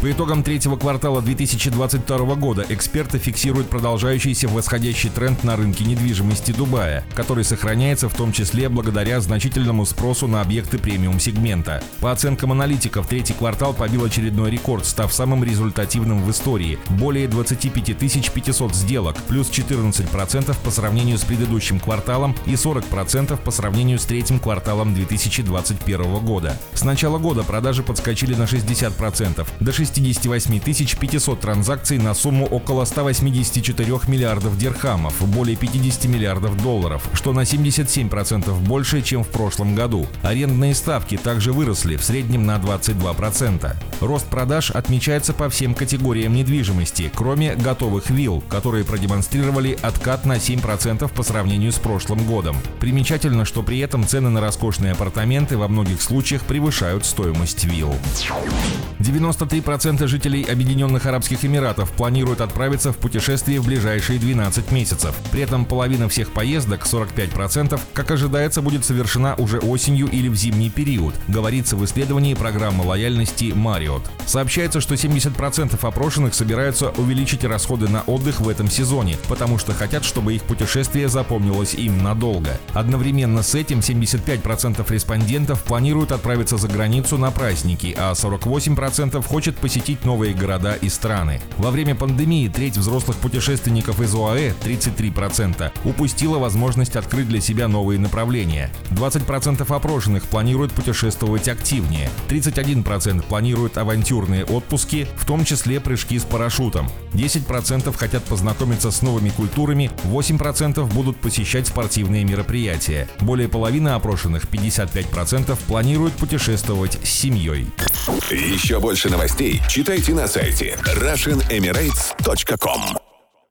По итогам третьего квартала 2022 года эксперты фиксируют продолжающийся восходящий тренд на рынке недвижимости Дубая, который сохраняется в том числе благодаря значительному спросу на объекты премиум-сегмента. По оценкам аналитиков, третий квартал побил очередной рекорд, став самым результативным в истории – более 25 500 сделок, плюс 14% по сравнению с предыдущим кварталом и 40% по сравнению с третьим кварталом 2021 года. С начала года продажи подскочили на 60%, до 60 68 500 транзакций на сумму около 184 миллиардов дирхамов, более 50 миллиардов долларов, что на 77% больше, чем в прошлом году. Арендные ставки также выросли, в среднем на 22%. Рост продаж отмечается по всем категориям недвижимости, кроме готовых вилл, которые продемонстрировали откат на 7% по сравнению с прошлым годом. Примечательно, что при этом цены на роскошные апартаменты во многих случаях превышают стоимость вилл. 93% 3% жителей Объединенных Арабских Эмиратов планируют отправиться в путешествие в ближайшие 12 месяцев. При этом половина всех поездок, 45%, как ожидается, будет совершена уже осенью или в зимний период, говорится в исследовании программы лояльности Marriott. Сообщается, что 70% опрошенных собираются увеличить расходы на отдых в этом сезоне, потому что хотят, чтобы их путешествие запомнилось им надолго. Одновременно с этим 75% респондентов планируют отправиться за границу на праздники, а 48% хочет посетить новые города и страны. Во время пандемии треть взрослых путешественников из ОАЭ, 33%, упустила возможность открыть для себя новые направления. 20% опрошенных планируют путешествовать активнее, 31% планируют авантюрные отпуски, в том числе прыжки с парашютом, 10% хотят познакомиться с новыми культурами, 8% будут посещать спортивные мероприятия. Более половины опрошенных, 55%, планируют путешествовать с семьей. Еще больше новостей читайте на сайте RussianEmirates.com